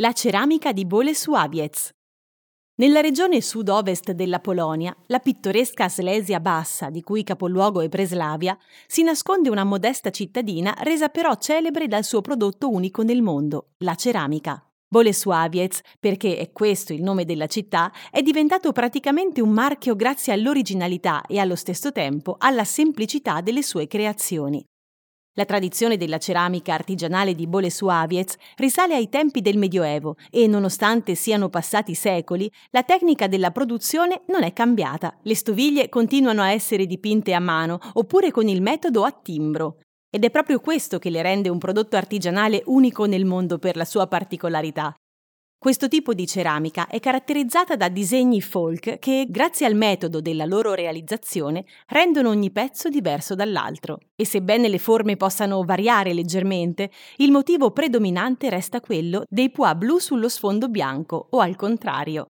La ceramica di Bolesławiec. Nella regione sud-ovest della Polonia, la pittoresca Slesia Bassa, di cui capoluogo è Breslavia, si nasconde una modesta cittadina resa però celebre dal suo prodotto unico nel mondo, la ceramica. Bolesławiec, perché è questo il nome della città, è diventato praticamente un marchio grazie all'originalità e allo stesso tempo alla semplicità delle sue creazioni. La tradizione della ceramica artigianale di Bolesławiec risale ai tempi del Medioevo e, nonostante siano passati secoli, la tecnica della produzione non è cambiata. Le stoviglie continuano a essere dipinte a mano oppure con il metodo a timbro. Ed è proprio questo che le rende un prodotto artigianale unico nel mondo per la sua particolarità. Questo tipo di ceramica è caratterizzata da disegni folk che, grazie al metodo della loro realizzazione, rendono ogni pezzo diverso dall'altro. E sebbene le forme possano variare leggermente, il motivo predominante resta quello dei pois blu sullo sfondo bianco o al contrario,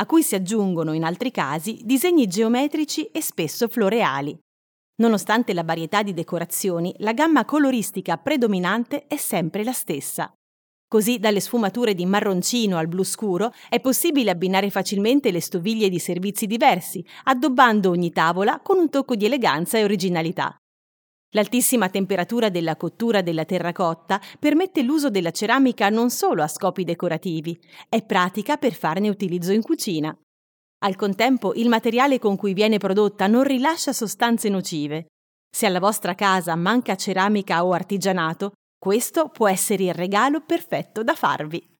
a cui si aggiungono in altri casi disegni geometrici e spesso floreali. Nonostante la varietà di decorazioni, la gamma coloristica predominante è sempre la stessa. Così dalle sfumature di marroncino al blu scuro è possibile abbinare facilmente le stoviglie di servizi diversi, addobbando ogni tavola con un tocco di eleganza e originalità. L'altissima temperatura della cottura della terracotta permette l'uso della ceramica non solo a scopi decorativi, è pratica per farne utilizzo in cucina. Al contempo il materiale con cui viene prodotta non rilascia sostanze nocive. Se alla vostra casa manca ceramica o artigianato, questo può essere il regalo perfetto da farvi.